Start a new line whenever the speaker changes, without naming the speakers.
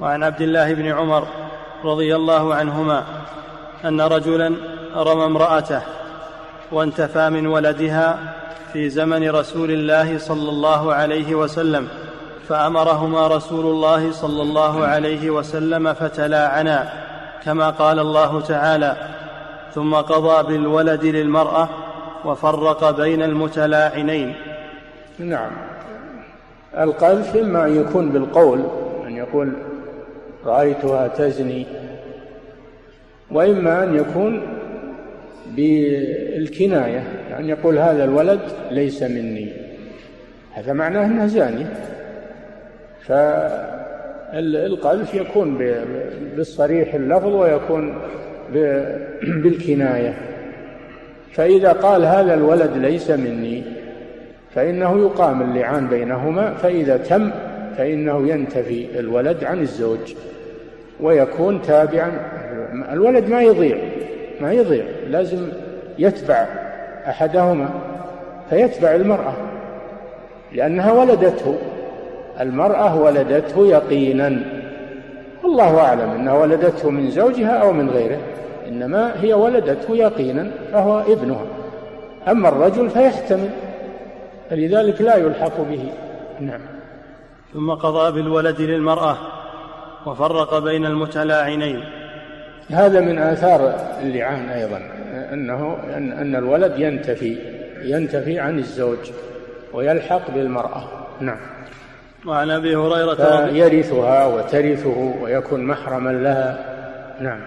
وعن عبد الله بن عمر رضي الله عنهما أن رجلا رمى امرأته وانتفى من ولدها في زمن رسول الله صلى الله عليه وسلم فأمرهما رسول الله صلى الله عليه وسلم فتلاعنا كما قال الله تعالى ثم قضى بالولد للمرأة وفرق بين المتلاعنين.
نعم. القذف إما أن يكون بالقول أن يقول رأيتها تزني. وإما أن يكون بالكناية يعني يقول هذا الولد ليس مني. هذا معناه انه زاني فالقذف يكون بالصريح اللفظ ويكون بالكناية. فإذا قال هذا الولد ليس مني فإنه يقام اللعان بينهما. فإذا تم فإنه ينتفي الولد عن الزوج. ويكون تابعا. الولد ما يضيع ما يضيع لازم يتبع أحدهما فيتبع المرأة لأنها ولدته. المرأة ولدته يقينا. والله أعلم أنها ولدته من زوجها أو من غيره إنما هي ولدته يقينا فهو ابنها. أما الرجل فيحتمل فلذلك لا يلحق به. نعم.
ثم قضى بالولد للمرأة. وفرق بين المتلاعنين.
هذا من آثار اللعان أيضا أنه أن, أن الولد ينتفي ينتفي عن الزوج ويلحق بالمرأة. نعم.
وعن أبي هريرة
يرثها وترثه ويكون محرما لها. نعم.